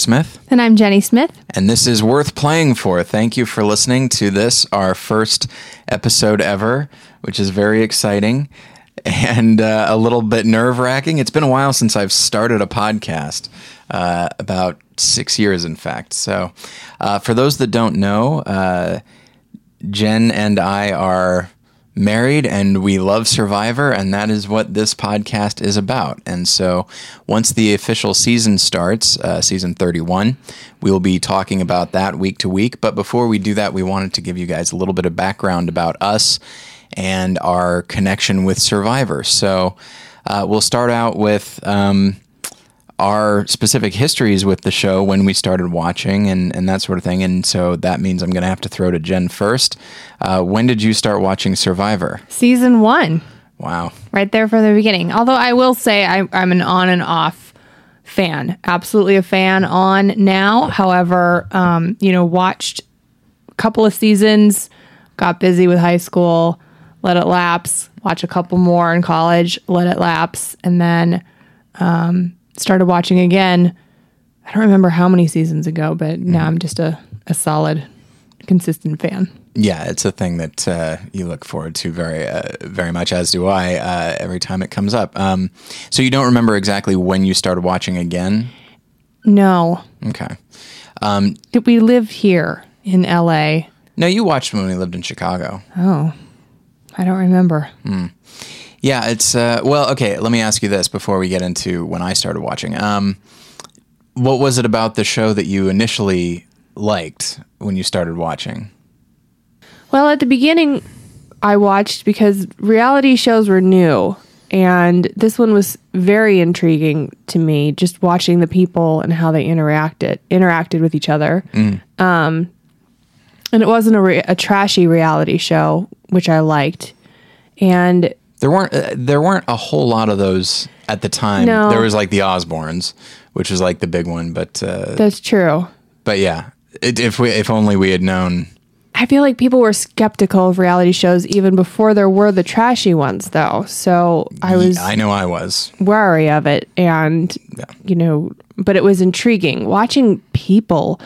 Smith, And I'm Jenny Smith. and this is Worth Playing For. Thank you for listening to this, our first episode ever, which is very exciting and uh, a little bit nerve wracking. It's been a while since I've started a podcast, uh, about six years, in fact. So, uh, for those that don't know, uh, Jen and I are married and we love Survivor, and that is what this podcast is about. And so, once the official season starts, uh, season 31, we will be talking about that week to week. But before we do that, we wanted to give you guys a little bit of background about us and our connection with Survivor. So, uh, we'll start out with. Um, our specific histories with the show when we started watching and, and that sort of thing. And so that means I'm going to have to throw to Jen first. Uh, when did you start watching Survivor? Season one, Wow. right there from the beginning. Although I will say I, I'm an on and off fan, absolutely a fan on now. However, um, you know, watched a couple of seasons, got busy with high school, let it lapse, watch a couple more in college, let it lapse, and then um, started watching again. I don't remember how many seasons ago, but now I'm just a, a solid, consistent fan. Yeah, it's a thing that uh, you look forward to very, uh, very much, as do I, uh, every time it comes up. Um, so you don't remember exactly when you started watching again? No, Okay. Did we live here in LA? No, you watched when we lived in Chicago. Oh, I don't remember. Yeah, it's uh, well, okay. Let me ask you this before we get into when I started watching. Um, what was it about the show that you initially liked when you started watching? Well, at the beginning, I watched because reality shows were new. And this one was very intriguing to me, just watching the people and how they interacted interacted with each other. Um, and it wasn't a, re- a trashy reality show, which I liked. And There weren't uh, there weren't a whole lot of those at the time. No. There was like the Osbournes, which was like the big one, but uh, that's true. but yeah, it, if we if only we had known. I feel like people were skeptical of reality shows even before there were the trashy ones, though. So I was I know I was. wary of it and you know but it was intriguing watching people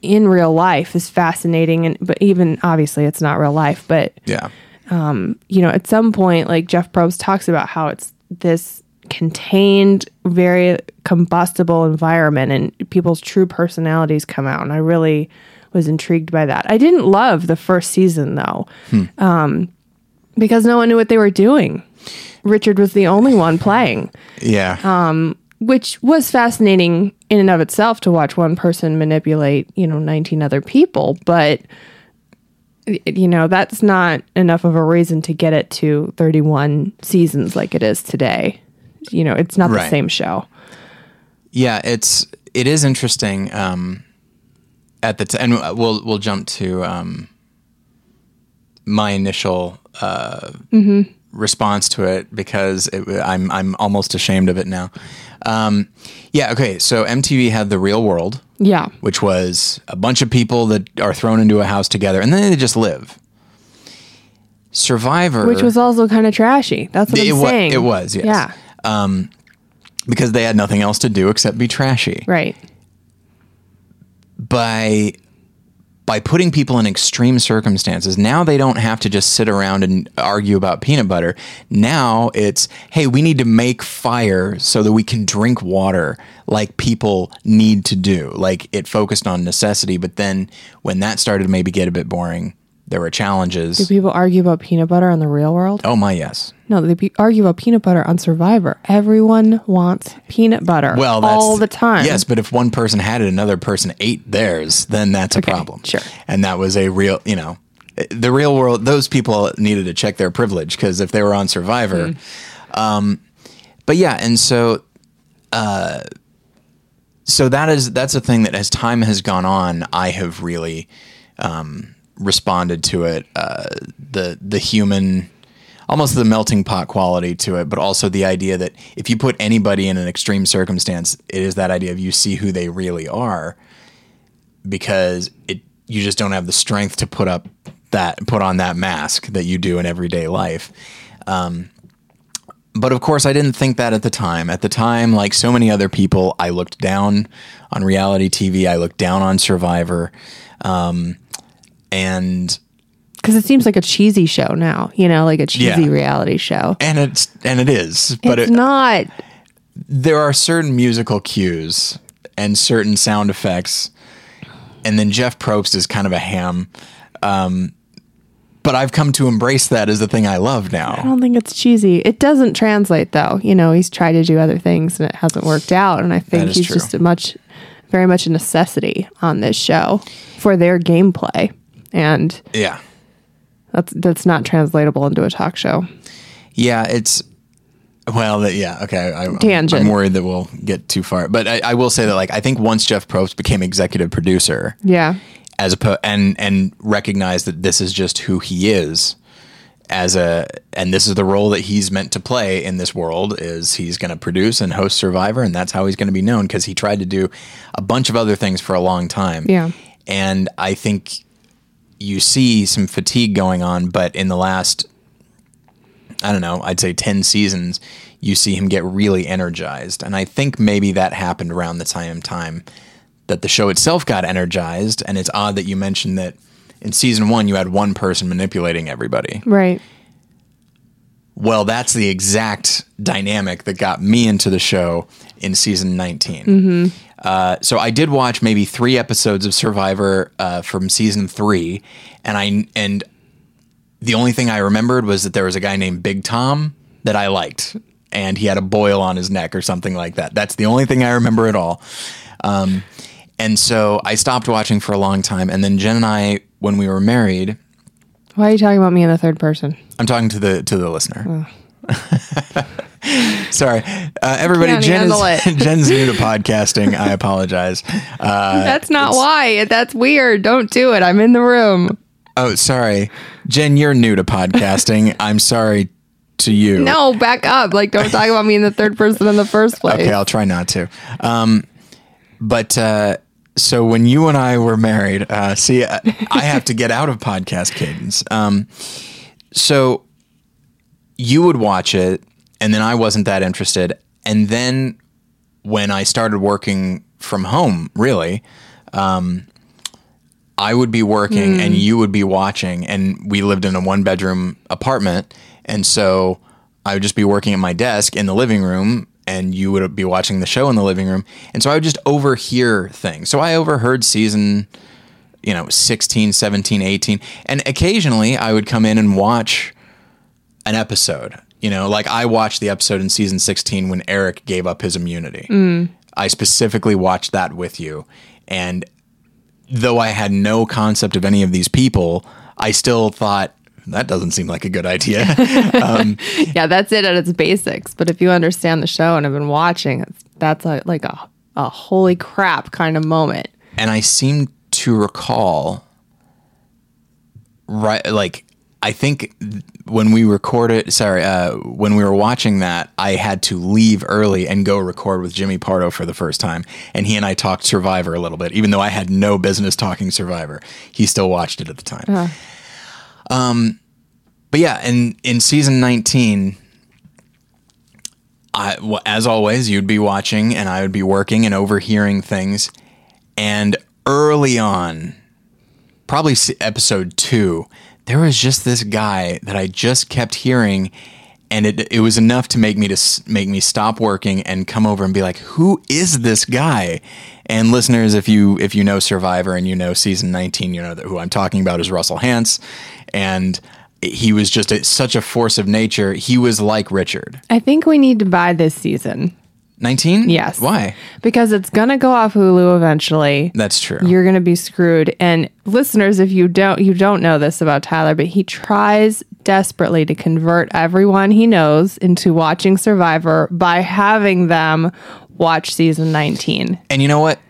in real life is fascinating and but even obviously it's not real life but Yeah. You know at some point like jeff probst talks about how it's this contained very combustible environment and people's true personalities come out and i really was intrigued by that. I didn't love the first season though um, because no one knew what they were doing. Richard was the only one playing. Yeah. Um, which was fascinating in and of itself to watch one person manipulate, you know, 19 other people, but you know, that's not enough of a reason to get it to 31 seasons like it is today. You know, it's not the same show. Yeah, it's it is interesting. Um, at the t- and we'll we'll jump to um, my initial uh, response to it because it, I'm I'm almost ashamed of it now. Um, yeah, okay. So MTV had the Real World, Yeah. which was a bunch of people that are thrown into a house together, and then they just live. Survivor, Which was also kind of trashy. That's what It I'm wa- saying. it was, yes. Yeah. Um, because they had nothing else to do except be trashy. Right. by by putting people in extreme circumstances. Now they don't have to just sit around and argue about peanut butter. Now it's hey we need to make fire so that we can drink water like people need to do. Like it focused on necessity but then when that started to maybe get a bit boring there were challenges Do people argue about peanut butter in the real world? oh my yes No, they be- argue about peanut butter on Survivor. Everyone wants peanut butter well that's all the time. yes but if one person had it another person ate theirs then that's a Okay, problem sure. and that was a real you know the real world those people needed to check their privilege because if they were on survivor um, but yeah and so uh, so that is that's a thing that as time has gone on i have really um, responded to it uh, the the human almost the melting pot quality to it but also the idea that if you put anybody in an extreme circumstance it is that idea of you see who they really are because it you just don't have the strength to put up that put on that mask that you do in everyday life. Um, but of course, I didn't think that at the time. At the time, like so many other people, I looked down on reality TV. I looked down on Survivor, um, and Because it seems like a cheesy show now, you know, like a cheesy Yeah. reality show. and it's and it is, but it's it, not. there are certain musical cues and certain sound effects, and then Jeff Probst is kind of a ham. Um, but I've come to embrace that as the thing I love now. I don't think it's cheesy. It doesn't translate though. You know, he's tried to do other things and it hasn't worked out. And I think he's true. just a much, very much a necessity on this show for their gameplay, and Yeah, that's that's not translatable into a talk show. yeah, it's well, yeah, okay. I, I'm- Tangent. I'm worried that we'll get too far, but I, I will say that like I think once Jeff Probst became executive producer, Yeah, as a and and recognize that this is just who he is as a and this is the role that he's meant to play in this world is he's going to produce and host survivor and that's how he's going to be known because he tried to do a bunch of other things for a long time Yeah. and i think you see some fatigue going on but in the last i don't know i'd say 10 seasons you see him get really energized. And i think maybe that happened around the same time that the show itself got energized. And it's odd that you mentioned that in season one you had one person manipulating everybody. Right. well that's the exact dynamic that got me into the show in season 19 mm-hmm. Uh, so i did watch maybe three episodes of survivor uh, from season three and i and the only thing i remembered was that there was a guy named big tom that i liked and he had a boil on his neck or something like that that's the only thing i remember at all um, and so i stopped watching for a long time and then jen and i when we were married Why are you talking about me in the third person? I'm talking to the to the listener. Sorry, uh, everybody. Jen is. Jen's new to podcasting. I apologize. Uh, That's not why. That's weird. Don't do it. I'm in the room. oh, sorry, Jen. You're new to podcasting. I'm sorry to you. No, back up. Like, don't talk about me in the third person in the first place. Okay, I'll try not to. Um, but uh, so when you and I were married, uh, see, I, I have to get out of podcast cadence. Um, so you would watch it, and then I wasn't that interested. And then when I started working from home, really, um, I would be working and you would be watching, and we lived in a one bedroom apartment. And so I would just be working at my desk in the living room, and you would be watching the show in the living room. And so I would just overhear things. So I overheard season, you know, 16, 17, 18. And occasionally I would come in and watch an episode. You know, like I watched the episode in season 16 when Eric gave up his immunity. Mm. I specifically watched that with you. And though I had no concept of any of these people, I still thought that doesn't seem like a good idea. Um, yeah, that's it at its basics. But if you understand the show and have been watching, that's a, like a, a holy crap kind of moment. and I seem to recall right like I think th- when we recorded sorry uh, when we were watching that I had to leave early and go record with Jimmy Pardo for the first time. And he and I talked Survivor a little bit even though I had no business talking Survivor. He still watched it at the time. Um but yeah and in season 19 I, well, as always, you'd be watching and I would be working and overhearing things. And early on, probably episode two, there was just this guy that I just kept hearing, and it it was enough to make me to make me stop working and come over and be like, "Who is this guy?" And listeners, if you if you know Survivor and you know season nineteen, you know that who I'm talking about is Russell Hantz, and he was just a, such a force of nature. He was like Richard. I think we need to buy this season 19? Yes. Why? because it's going to go off Hulu eventually. That's true. You're going to be screwed. And listeners, if you don't you don't know this about Tyler, but he tries desperately to convert everyone he knows into watching Survivor by having them watch season 19. and you know what?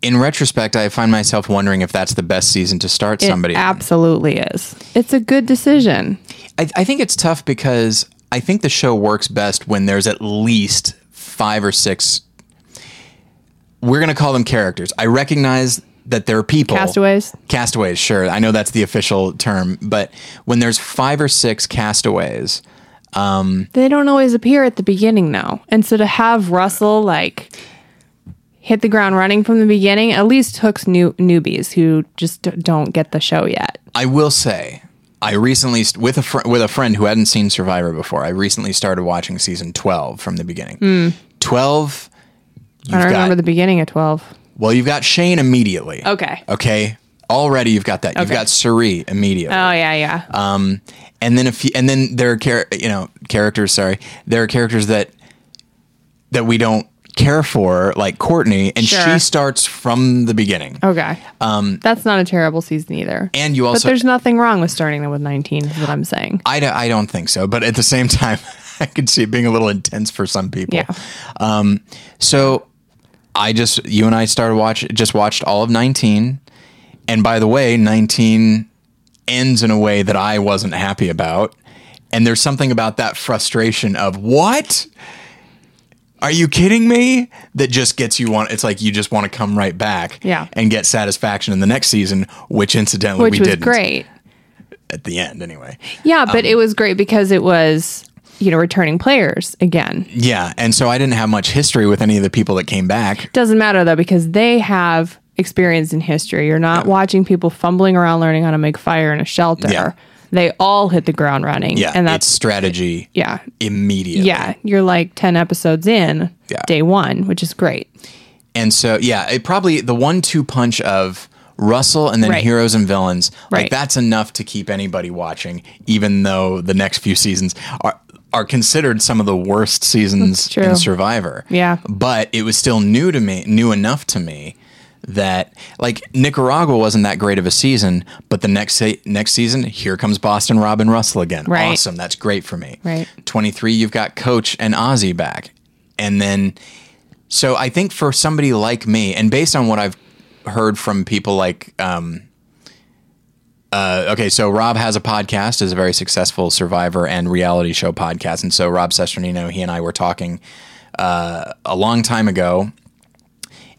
In retrospect, I find myself wondering if that's the best season to start It somebody. absolutely is. It's a good decision. I, I think it's tough because I think the show works best when there's at least five or six. We're gonna call them characters. I recognize that there are people castaways. Castaways, sure. I know that's the official term, but when there's five or six castaways, um, they don't always appear at the beginning though. And so to have Russell like hit the ground running from the beginning at least hooks new newbies who just don't get the show yet. I will say, I recently with a fr- with a friend who hadn't seen Survivor before. I recently started watching season twelve from the beginning. Mm. 12. I don't got, remember the beginning of 12. Well, you've got Shane immediately. Okay. Okay. Already you've got that. Okay. You've got Cirie immediately. Oh yeah, yeah. Um, and then if few and then there are char- you know characters. Sorry, there are characters that that we don't care for, like Courtney, and sure. she starts from the beginning. Okay. Um, that's not a terrible season either. And you also, but there's nothing wrong with starting them with 19. Is what I'm saying. I d- I don't think so, but at the same time, I can see it being a little intense for some people. Yeah. Um, so I just you and I started watch just watched all of 19, and by the way, 19 ends in a way that I wasn't happy about, and there's something about that frustration of what. Are you kidding me? That just gets you want. It's like you just want to come right back, Yeah. and get satisfaction in the next season, which incidentally Which we was didn't great. at the end anyway. Yeah, but Um, it was great because it was, you know, returning players again. Yeah, and so I didn't have much history with any of the people that came back. Doesn't matter though because they have experience in history. You're not watching people fumbling around learning how to make fire in a shelter. Yeah. They all hit the ground running. Yeah, and that's strategy yeah, immediately. yeah. You're like ten episodes in, Yeah. day one, which is great. and so yeah, it probably the one-two punch of Russell and then Right. heroes and villains. Like Right. that's enough to keep anybody watching, even though the next few seasons are are considered some of the worst seasons in Survivor. Yeah. but it was still new to me, new enough to me. That like Nicaragua wasn't that great of a season, but the next next season, here comes Boston Robin Russell again. Right. Awesome, that's great for me. Right. 23, you've got Coach and Ozzy back. And then, so I think for somebody like me, and based on what I've heard from people like, um, uh, okay, so Rob has a podcast, is a very successful survivor and reality show podcast. And so Rob Cesternino, he and I were talking uh, a long time ago.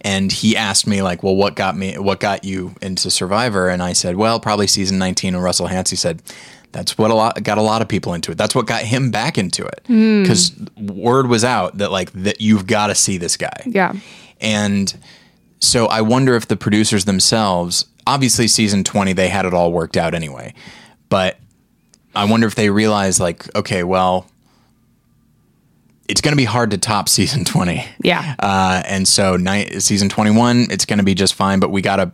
And he asked me like, well, what got me, what got you into Survivor? And I said, well, probably season 19. And Russell Hansey said, that's what a lot got a lot of people into it. That's what got him back into it because word was out that like that you've got to see this guy. Yeah. And so I wonder if the producers themselves, obviously season 20, they had it all worked out anyway. But I wonder if they realized, like, okay, well, it's going to be hard to top season 20. Yeah. Uh, and so ni- season 21, it's going to be just fine. But we got to,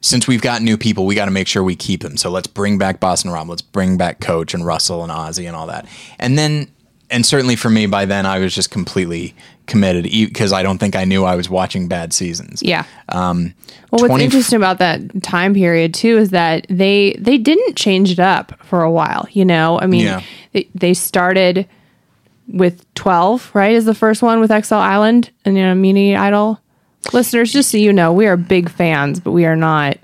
since we've got new people, we got to make sure we keep them. So let's bring back Boston Rob. Let's bring back Coach and Russell and Ozzy and all that. And then, and certainly for me, by then I was just completely committed because I don't think I knew I was watching bad seasons. Yeah. Um, well, what's 20 interesting about that time period too is that they they didn't change it up for a while. You know, I mean, Yeah. they, they started with twelve, right? Is the first one with Exile Island and you know, Immunity Idol. Listeners, just so you know, we are big fans, but we are not.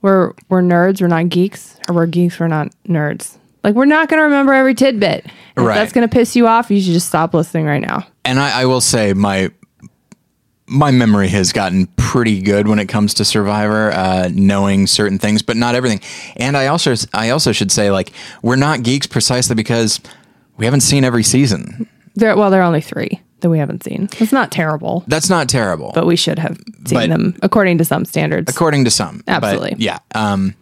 We're we're nerds. We're not geeks, or we're geeks. We're not nerds. Like we're not going to remember every tidbit. If Right. that's going to piss you off, you should just stop listening right now. and I, I will say my my memory has gotten pretty good when it comes to Survivor, uh, knowing certain things, but not everything. And I also I also should say like we're not geeks precisely because we haven't seen every season. There, well, there are only three that we haven't seen. It's not terrible. That's not terrible, but we should have seen But- them according to some standards. according to some. But, Absolutely. yeah. Um,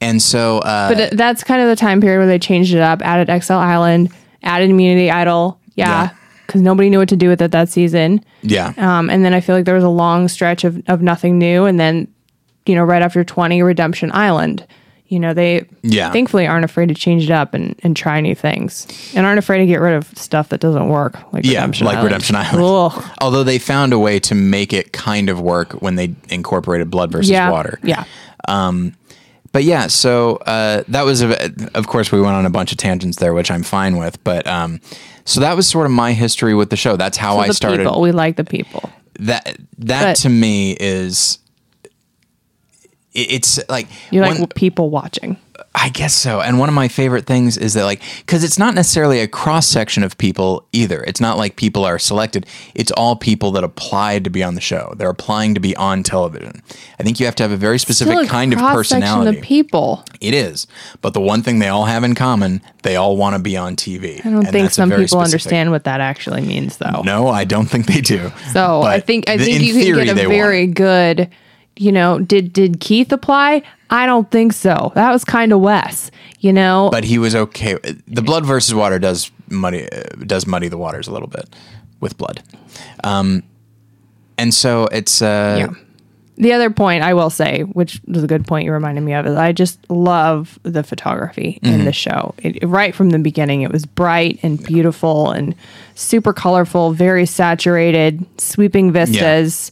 and so uh, but that's kind of the time period where they changed it up, added Exile Island, added Immunity Idol. Yeah. Yeah. Because nobody knew what to do with it that season. yeah, Um, and then I feel like there was a long stretch of, of nothing new. And then, you know, right after 20, Redemption Island. You know, they Yeah. thankfully aren't afraid to change it up and, and try new things and aren't afraid to get rid of stuff that doesn't work. Like yeah, Redemption like Island. Redemption Island. Ugh. Although they found a way to make it kind of work when they incorporated blood versus Yeah. water. Yeah. But yeah, so uh, that was, a, of course, we went on a bunch of tangents there, which I'm fine with. But um, so that was sort of my history with the show. That's how I the started. people. We like the people. That that But- to me is, it's like You like when- people watching. I guess so. And one of my favorite things is that, like, because it's not necessarily a cross section of people either. It's not like people are selected. It's all people that applied to be on the show. They're applying to be on television. I think you have to have a very specific a kind of personality. of people. It is. But the one thing they all have in common, they all want to be on TV. I don't think some people understand what that actually means, though. No, I don't think they do. So I think I think in you can get a very good. You know, did did Keith apply? I don't think so. That was kind of Wes. You know, but he was okay. The blood versus water does muddy does muddy the waters a little bit with blood, um, and so it's uh, Yeah. The other point I will say, which was a good point you reminded me of, is I just love the photography in the show. It, right from the beginning, it was bright and beautiful and super colorful, very saturated, sweeping vistas.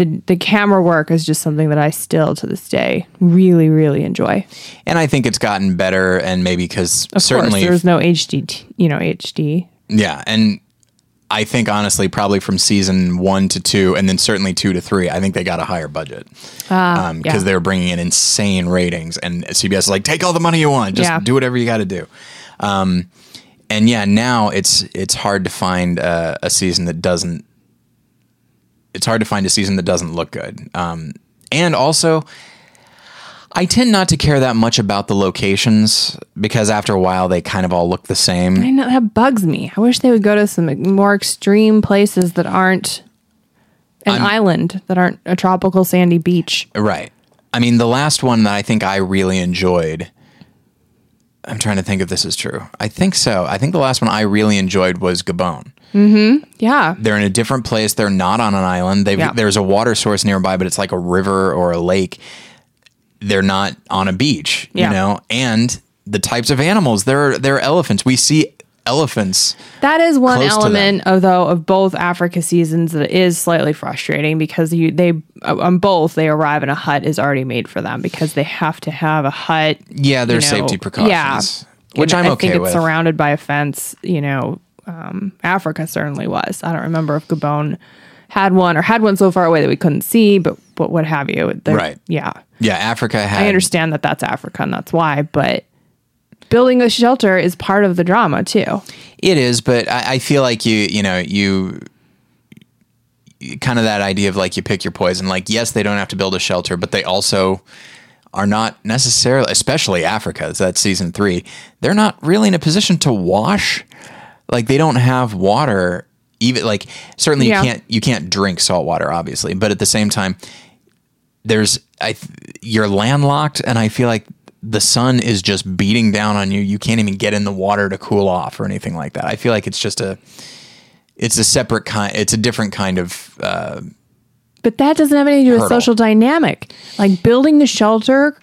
The, the camera work is just something that I still to this day really, really enjoy. and I think it's gotten better, and maybe because certainly, course, there's no HD, you know, HD. yeah, and I think honestly, probably from season one to two, and then certainly two to three, I think they got a higher budget because Ah, yeah. they were bringing in insane ratings, and CBS is like, take all the money you want, just Yeah. do whatever you got to do. Um, and yeah, now it's it's hard to find uh, a season that doesn't. It's hard to find a season that doesn't look good, um, and also. I tend not to care that much about the locations because after a while they kind of all look the same. I know that bugs me. I wish they would go to some more extreme places that aren't an island, that aren't a tropical sandy beach. Right. I mean, the last one that I think I really enjoyed. I'm trying to think if this is true. I think so. I think the last one I really enjoyed was Gabon. Mm-hmm. Yeah. They're in a different place. They're not on an island. They've, Yeah. There's a water source nearby, but it's like a river or a lake. They're not on a beach, Yeah. you know. And the types of animals. There, are there are elephants. We see elephants. That is one element of though of both Africa seasons that is slightly frustrating because you they uh, on both they arrive in a hut is already made for them because they have to have a hut. Yeah, there's you know, safety precautions, Yeah, which And I'm I okay think it's with. surrounded by a fence. You know, um, Africa certainly was. I don't remember if Gabon had one or had one so far away that we couldn't see, but but what have you? They're- Right. Yeah. yeah, Africa had. I understand that that's Africa and that's why, but building a shelter is part of the drama too. It is, but I, I feel like you, you know, you kind of that idea of like you pick your poison. Like, yes, they don't have to build a shelter, but they also are not necessarily, especially Africa. That's season three. They're not really in a position to wash. Like, they don't have water. Even like certainly Yeah. you can't you can't drink salt water, obviously, but at the same time, there's I you're landlocked, and I feel like the sun is just beating down on you. You can't even get in the water to cool off or anything like that. I feel like it's just a it's a separate kind. It's a different kind of uh, But that doesn't have anything to do with Hurdle. social dynamic. Like building the shelter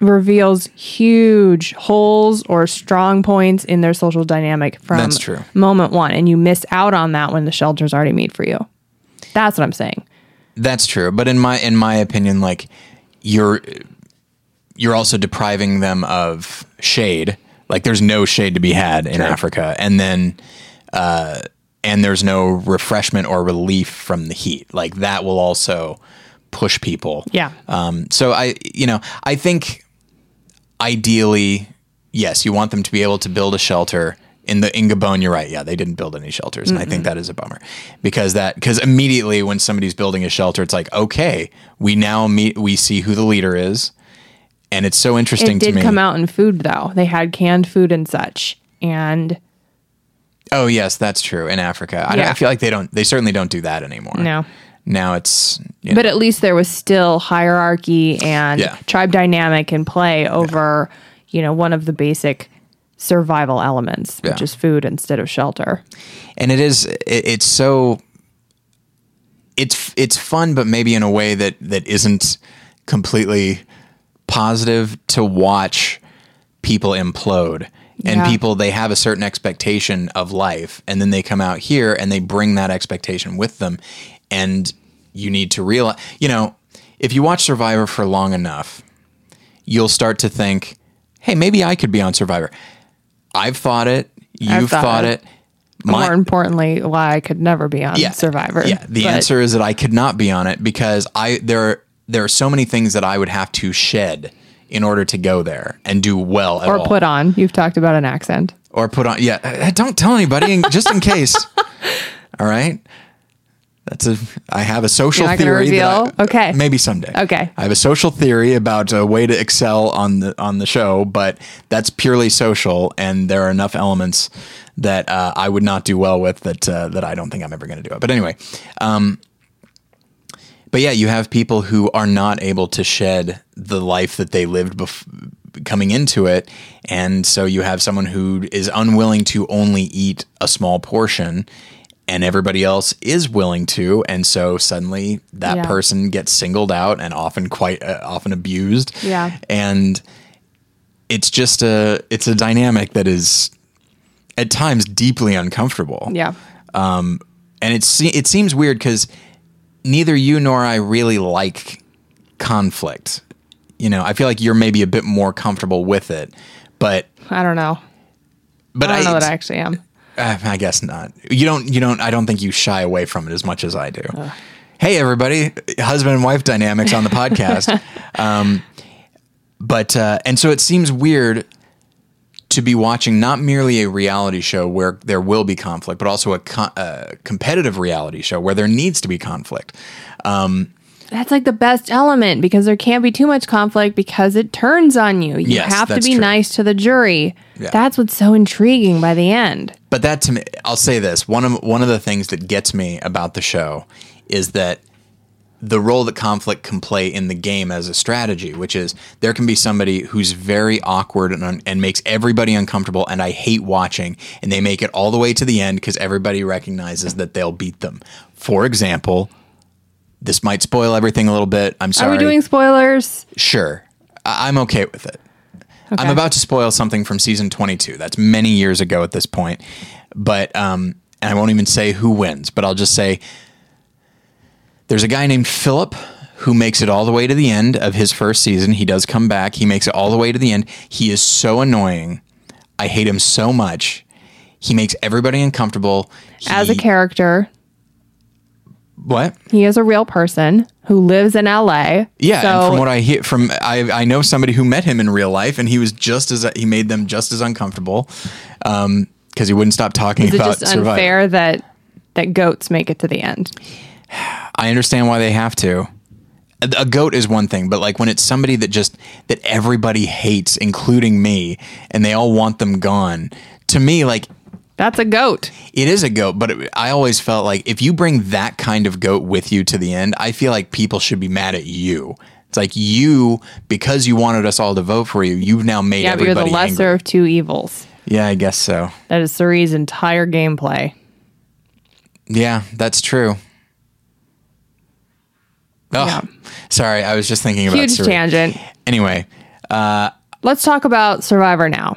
reveals huge holes or strong points in their social dynamic from That's true. moment one. And you miss out on that when the shelter's already made for you. That's what I'm saying. That's true, but in my in my opinion, like you're you're also depriving them of shade. Like there's no shade to be had in Africa, and then uh, and there's no refreshment or relief from the heat. Like that will also push people. Yeah. Um, so I, you know, I think ideally, yes, you want them to be able to build a shelter. In the in Gabon, you're right. Yeah, they didn't build any shelters, and I think that is a bummer because that because immediately when somebody's building a shelter, it's like okay, we now meet we see who the leader is, and it's so interesting It to did me. come out in food though. They had canned food and such. And Oh yes, that's true. In Africa, I, Yeah. I feel like they don't. They certainly don't do that anymore. No. Now it's you know, but at least there was still hierarchy and Yeah. tribe dynamic in play over, you know, one of the basic survival elements, which Yeah. is food instead of shelter. and it is it, it's so it's it's fun but maybe in a way that that isn't completely positive to watch people implode and Yeah. people they have a certain expectation of life and then they come out here and they bring that expectation with them and you need to realize you know if you watch survivor for long enough you'll start to think hey maybe i could be on survivor i've thought it you've thought thought, it. it, My- More importantly, why I could never be on Survivor. yeah, the But answer is that I could not be on it because I there there are so many things that I would have to shed in order to go there and do well at Or all. put on. You've talked about an accent. or put on. Yeah, uh, don't tell anybody, just in case. All right. That's a. I have a social You're not gonna theory. that? I- Okay. Maybe someday. Okay. I have a social theory about a way to excel on the on the show, but that's purely social, and there are enough elements that uh, I would not do well with that uh, that I don't think I'm ever going to do it. But anyway, um, but yeah, you have people who are not able to shed the life that they lived bef- coming into it. And so you have someone who is unwilling to only eat a small portion and everybody else is willing to and so suddenly that Yeah. person gets singled out and often quite uh, often abused Yeah. and it's just a it's a dynamic that is at times deeply uncomfortable Yeah. and it se- it seems weird because neither you nor I really like conflict. You know, I feel like you're maybe a bit more comfortable with it, but I don't know. but I don't know that I I, actually am. Uh, I guess not. You don't. You don't. I don't think you shy away from it as much as I do. Hey, everybody! Husband and wife dynamics on the podcast. um, but uh, and so it seems weird to be watching not merely a reality show where there will be conflict, but also a, co- a competitive reality show where there needs to be conflict. That's like the best element because there can't be too much conflict because it turns on you. You Yes, have to be true. nice to the jury. Yeah. That's what's so intriguing by the end. But that to me, I'll say this one of one of the things that gets me about the show is that the role that conflict can play in the game as a strategy, which is there can be somebody who's very awkward and, un- and makes everybody uncomfortable, and I hate watching, and they make it all the way to the end because everybody recognizes that they'll beat them. For example, this might spoil everything a little bit. I'm sorry. Are we doing spoilers? Sure. I- I'm okay with it. I'm about to spoil something from season 22. That's many years ago at this point. But, um, and I won't even say who wins, but I'll just say there's a guy named Philip who makes it all the way to the end of his first season. He does come back, he makes it all the way to the end. He is so annoying. I hate him so much. He makes everybody uncomfortable. As a character, What? he is a real person who lives in LA. Yeah, So and from what I hear from I I know somebody who met him in real life, and he was just as he made them just as uncomfortable um, because he wouldn't stop talking is it about just Survivor. unfair that that goats make it to the end? I understand why they have to. A goat is one thing, but like when it's somebody that just that everybody hates, including me, and they all want them gone. To me, like That's a goat. it is a goat, but it, I always felt like if you bring that kind of goat with you to the end, I feel like people should be mad at you. It's like you, because you wanted us all to vote for you, you've now made Yeah, but you're everybody the lesser angry. of two evils. Yeah, I guess so. That is Surrey's entire gameplay. Yeah, that's true. Oh, Yeah. sorry. I was just thinking about Huge tangent. Anyway, uh, Let's talk about Survivor now.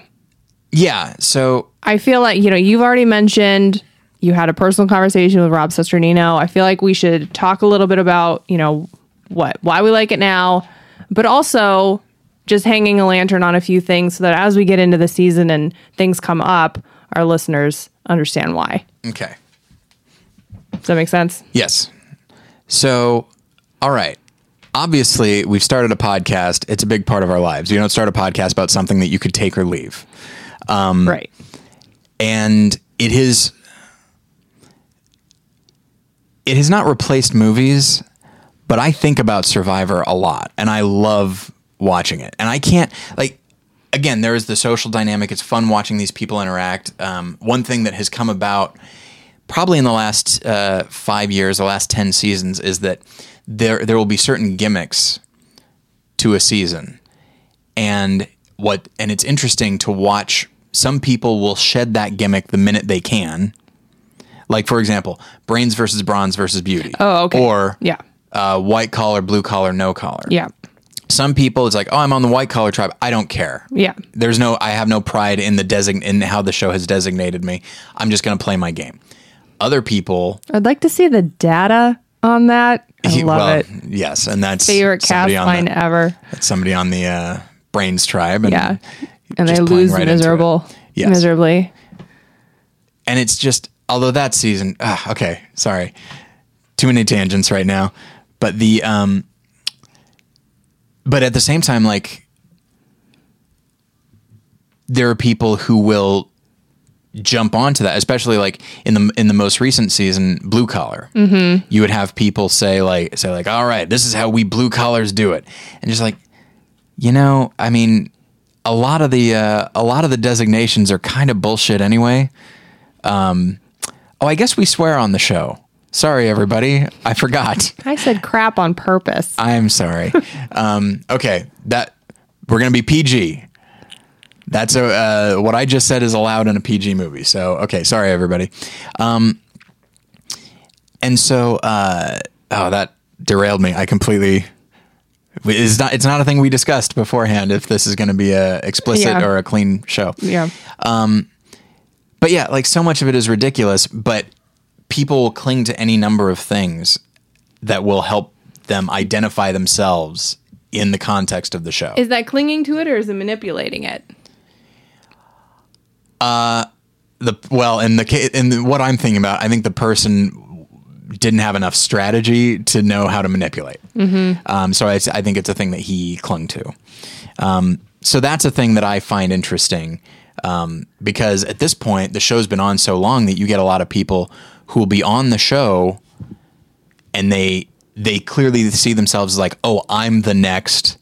yeah. So I feel like, you know, you've already mentioned you had a personal conversation with Rob Cesternino. I feel like we should talk a little bit about, you know, what why we like it now, but also just hanging a lantern on a few things so that as we get into the season and things come up, our listeners understand why. okay. Does that make sense? Yes. So, all right. Obviously, we've started a podcast. It's a big part of our lives. You don't start a podcast about something that you could take or leave. Um, right. And it has it has not replaced movies but i think about survivor a lot and i love watching it. And i can't like again there is the social dynamic. It's fun watching these people interact. Um, one thing that has come about probably in the last uh, five years the last 10 seasons is that there there will be certain gimmicks to a season. And what and it's interesting to watch some people will shed that gimmick the minute they can like for example brains versus bronze versus beauty Oh, okay. or Yeah. uh, white collar blue collar no collar Yeah. some people it's like oh i'm on the white collar tribe i don't care Yeah. there's no i have no pride in the design in how the show has designated me i'm just going to play my game other people I'd like to see the data on that. I love well, it. yes and that's Favorite cast line the, ever. that's somebody on the uh, brains tribe and Yeah. And they lose right miserable Yes. miserably. and it's just although that season ah, okay sorry too many tangents right now but the um but at the same time like there are people who will jump onto that, especially like in the in the most recent season, blue collar. Mm-hmm. You would have people say like say like, "All right, this is how we blue collars do it," and just like, you know, I mean, a lot of the uh, a lot of the designations are kind of bullshit anyway. Um, oh, I guess we swear on the show. Sorry, everybody, I forgot. I said crap on purpose. I'm sorry. um, okay, that we're gonna be PG. That's a uh, what I just said is allowed in a PG movie. So okay, sorry everybody. Um, and so uh, oh, that derailed me. I completely. It's not. It's not a thing we discussed beforehand. If this is going to be a explicit Yeah. or a clean show, yeah. Um, but yeah, like so much of it is ridiculous. But people will cling to any number of things that will help them identify themselves in the context of the show. Is that clinging to it or is it manipulating it? Uh, the well in the ca- in the, what I'm thinking about, I think the person didn't have enough strategy to know how to manipulate. Um, so I, I think it's a thing that he clung to. Um, so that's a thing that I find interesting um, because at this point the show's been on so long that you get a lot of people who will be on the show and they they clearly see themselves as like, oh, I'm the next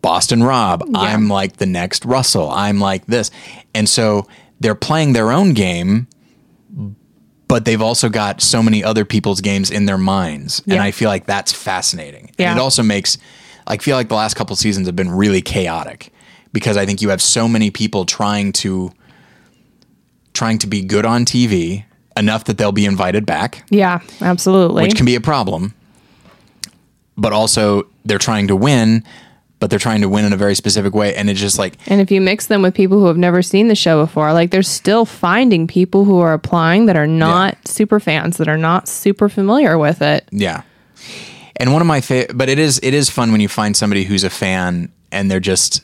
Boston Rob. I'm like the next Russell. I'm like this. And so they're playing their own game, but they've also got so many other people's games in their minds. And I feel like that's fascinating. Yeah. And it also makes, I feel like the last couple seasons have been really chaotic because I think you have so many people trying to, trying to be good on TV enough that they'll be invited back Yeah, absolutely. which can be a problem. But also, they're trying to win, but they're trying to win in a very specific way, and it's just like, and if you mix them with people who have never seen the show before, like they're still finding people who are applying that are not super fans, that are not super familiar with it. yeah. And one of my favorite, but it is it is fun when you find somebody who's a fan and they're just,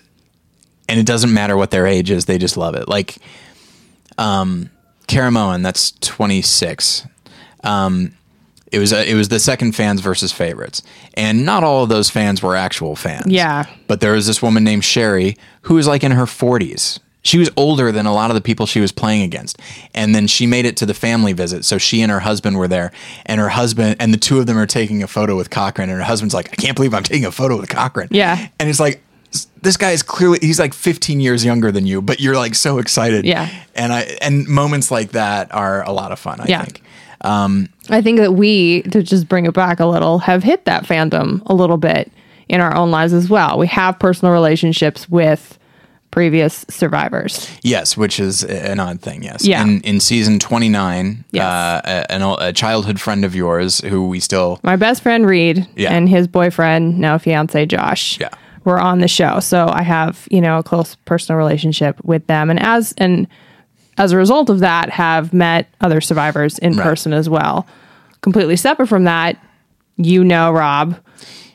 and it doesn't matter what their age is, they just love it. Like, um, Caramoan, that's twenty six. Um, it was a, it was the second fans versus favorites, and not all of those fans were actual fans. Yeah. But there was this woman named Sherry who was like in her 40s. She was older than a lot of the people she was playing against. And then she made it to the family visit. So she and her husband were there. And her husband, and the two of them are taking a photo with Cochran. And her husband's like, I can't believe I'm taking a photo with Cochran. Yeah. And it's like, this guy is clearly, he's like 15 years younger than you, but you're like so excited. Yeah. And I, and moments like that are a lot of fun, I Yeah. think. I think that we, to just bring it back a little, have hit that fandom a little bit in our own lives as well. We have personal relationships with previous survivors. Yes, which is an odd thing. Yes. Yeah. In, in season 29, Yes. uh, a, an, a childhood friend of yours who we still My best friend Reed Yeah. and his boyfriend, now fiance Josh, Yeah. were on the show. So I have, you know, a close personal relationship with them. And as and as a result of that, have met other survivors in Right. person as well. Completely separate from that, you know Rob.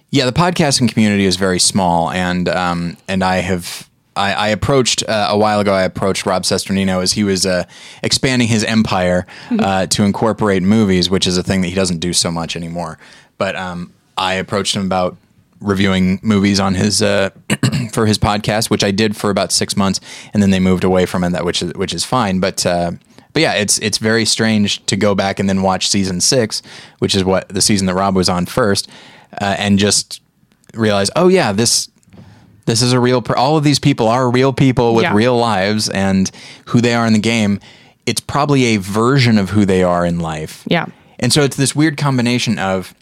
Yeah, the podcasting community is very small, and um, and I have I, I approached uh, a while ago. I approached Rob Cesternino as he was uh, expanding his empire uh, to incorporate movies, which is a thing that he doesn't do so much anymore. But um, I approached him about reviewing movies on his uh, for his podcast, which I did for about six months, and then they moved away from it. That which is which is fine, but. Uh, but yeah, it's it's very strange to go back and then watch season six, which is what the season that Rob was on first, uh, and just realize, oh yeah, this this is a real. Per- all of these people are real people with Yeah. real lives, and who they are in the game. It's probably a version of who they are in life. Yeah. And so it's this weird combination of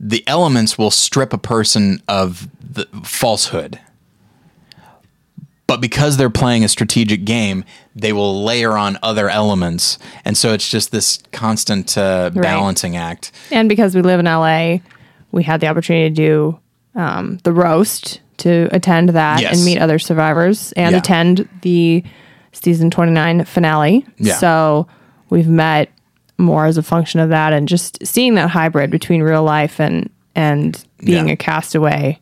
the elements will strip a person of the falsehood. But because they're playing a strategic game, they will layer on other elements. And so it's just this constant uh, balancing act. And because we live in LA, we had the opportunity to do um, the roast to attend that Yes. and meet other survivors and Yeah. attend the season 29 finale. Yeah. So we've met more as a function of that and just seeing that hybrid between real life and and being Yeah. a castaway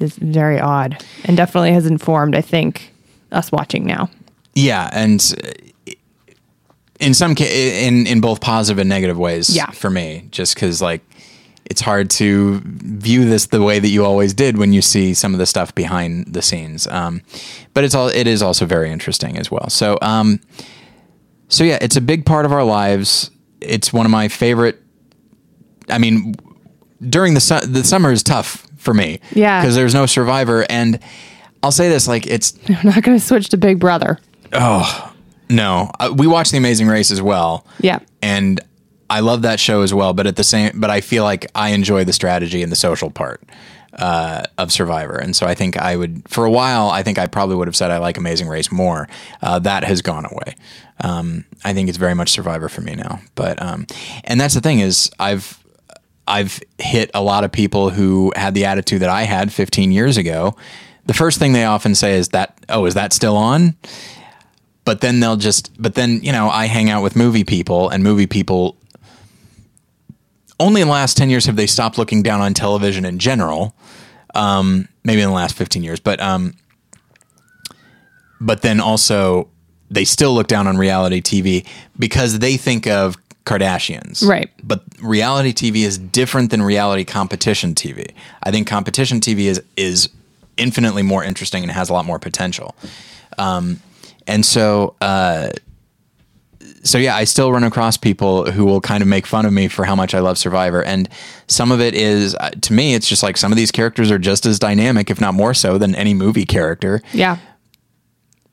is very odd and definitely has informed I think us watching now. Yeah, and in some ca- in in both positive and negative ways. Yeah. for me, just because like it's hard to view this the way that you always did when you see some of the stuff behind the scenes. Um, but it's all it is also very interesting as well. So um, so yeah, it's a big part of our lives. It's one of my favorite. I mean, during the su- the summer is tough for me. Yeah. because there's no Survivor, and I'll say this: like it's I'm not going to switch to Big Brother. Oh no, uh, we watch The Amazing Race as well. Yeah. and I love that show as well. But at the same, but I feel like I enjoy the strategy and the social part uh, of Survivor, and so I think I would, for a while, I think I probably would have said I like Amazing Race more. Uh, that has gone away. Um, I think it's very much Survivor for me now. But um, and that's the thing is I've I've hit a lot of people who had the attitude that I had 15 years ago. The first thing they often say is that, oh, is that still on? But then they'll just, but then, you know, I hang out with movie people and movie people only in the last 10 years have they stopped looking down on television in general. Um, maybe in the last 15 years, but, um, but then also they still look down on reality TV because they think of Kardashians. Right. But reality TV is different than reality competition TV. I think competition TV is is infinitely more interesting and has a lot more potential. Um, and so uh, so yeah, I still run across people who will kind of make fun of me for how much I love Survivor, and some of it is uh, to me, it's just like some of these characters are just as dynamic, if not more so, than any movie character Yeah.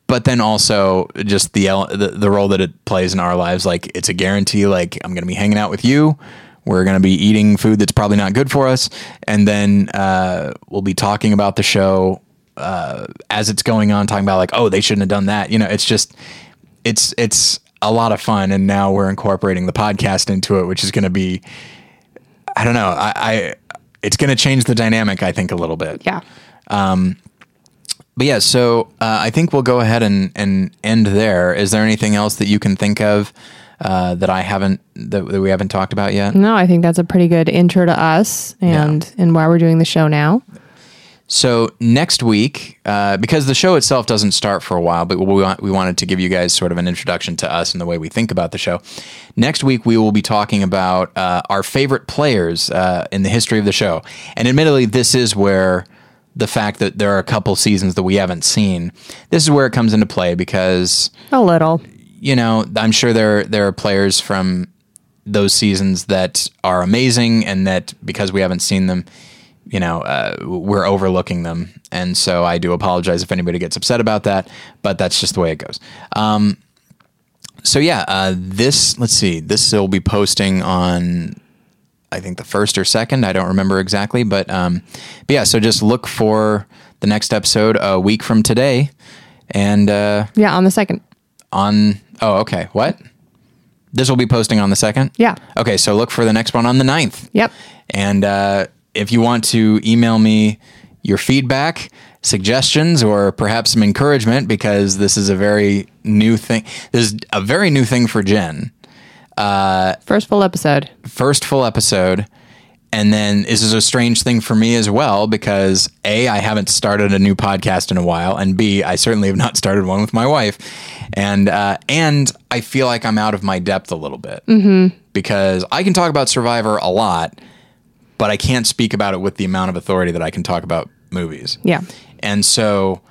but then also just the, the the role that it plays in our lives like it's a guarantee like i'm going to be hanging out with you we're going to be eating food that's probably not good for us and then uh, we'll be talking about the show uh, as it's going on talking about like oh they shouldn't have done that you know it's just it's it's a lot of fun and now we're incorporating the podcast into it which is going to be i don't know i, I it's going to change the dynamic i think a little bit Yeah. but yeah, so uh, I think we'll go ahead and, and end there. Is there anything else that you can think of uh, that I haven't that, that we haven't talked about yet? No, I think that's a pretty good intro to us and and why we're doing the show now. So next week, uh, because the show itself doesn't start for a while, but we want, we wanted to give you guys sort of an introduction to us and the way we think about the show. Next week, we will be talking about uh, our favorite players uh, in the history of the show. And admittedly, this is where the fact that there are a couple seasons that we haven't seen, this is where it comes into play because A little. you know, I'm sure there there are players from those seasons that are amazing, and that because we haven't seen them, you know, uh, we're overlooking them. And so I do apologize if anybody gets upset about that, but that's just the way it goes. Um, so yeah, uh, this let's see, this will be posting on. I think the first or second. I don't remember exactly, but um, but yeah. So just look for the next episode a week from today, and uh, Yeah, on the second. on oh okay what this will be posting on the second Yeah. okay so look for the next one on the 9th Yep. and uh, if you want to email me your feedback suggestions or perhaps some encouragement because this is a very new thing this is a very new thing for jen First full episode. first full episode and then this is a strange thing for me as well because a i haven't started a new podcast in a while and b i certainly have not started one with my wife and uh, and i feel like i'm out of my depth a little bit mm-hmm. because i can talk about survivor a lot but i can't speak about it with the amount of authority that i can talk about movies. Yeah. and so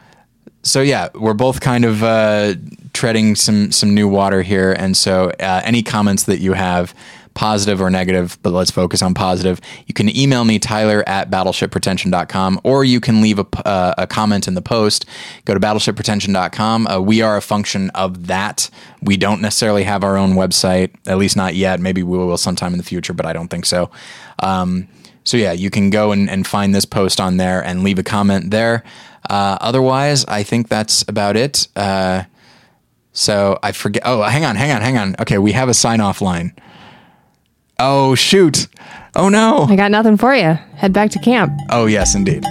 so yeah we're both kind of uh, treading some some new water here. And so uh, any comments that you have positive or negative but let's focus on positive you can email me tyler at battleshippretension.com or you can leave a, uh, a comment in the post. Go to battleshippretension.com uh, we are a function of that. We don't necessarily have our own website at least not yet. Maybe we will sometime in the future but i don't think so. Um, so yeah, you can go and, and find this post on there and leave a comment there. Uh, otherwise, I think that's about it. Uh, so I forget. Oh, hang on, hang on, hang on. Okay, we have a sign off line. Oh shoot! Oh no! I got nothing for you. Head back to camp. Oh yes, indeed.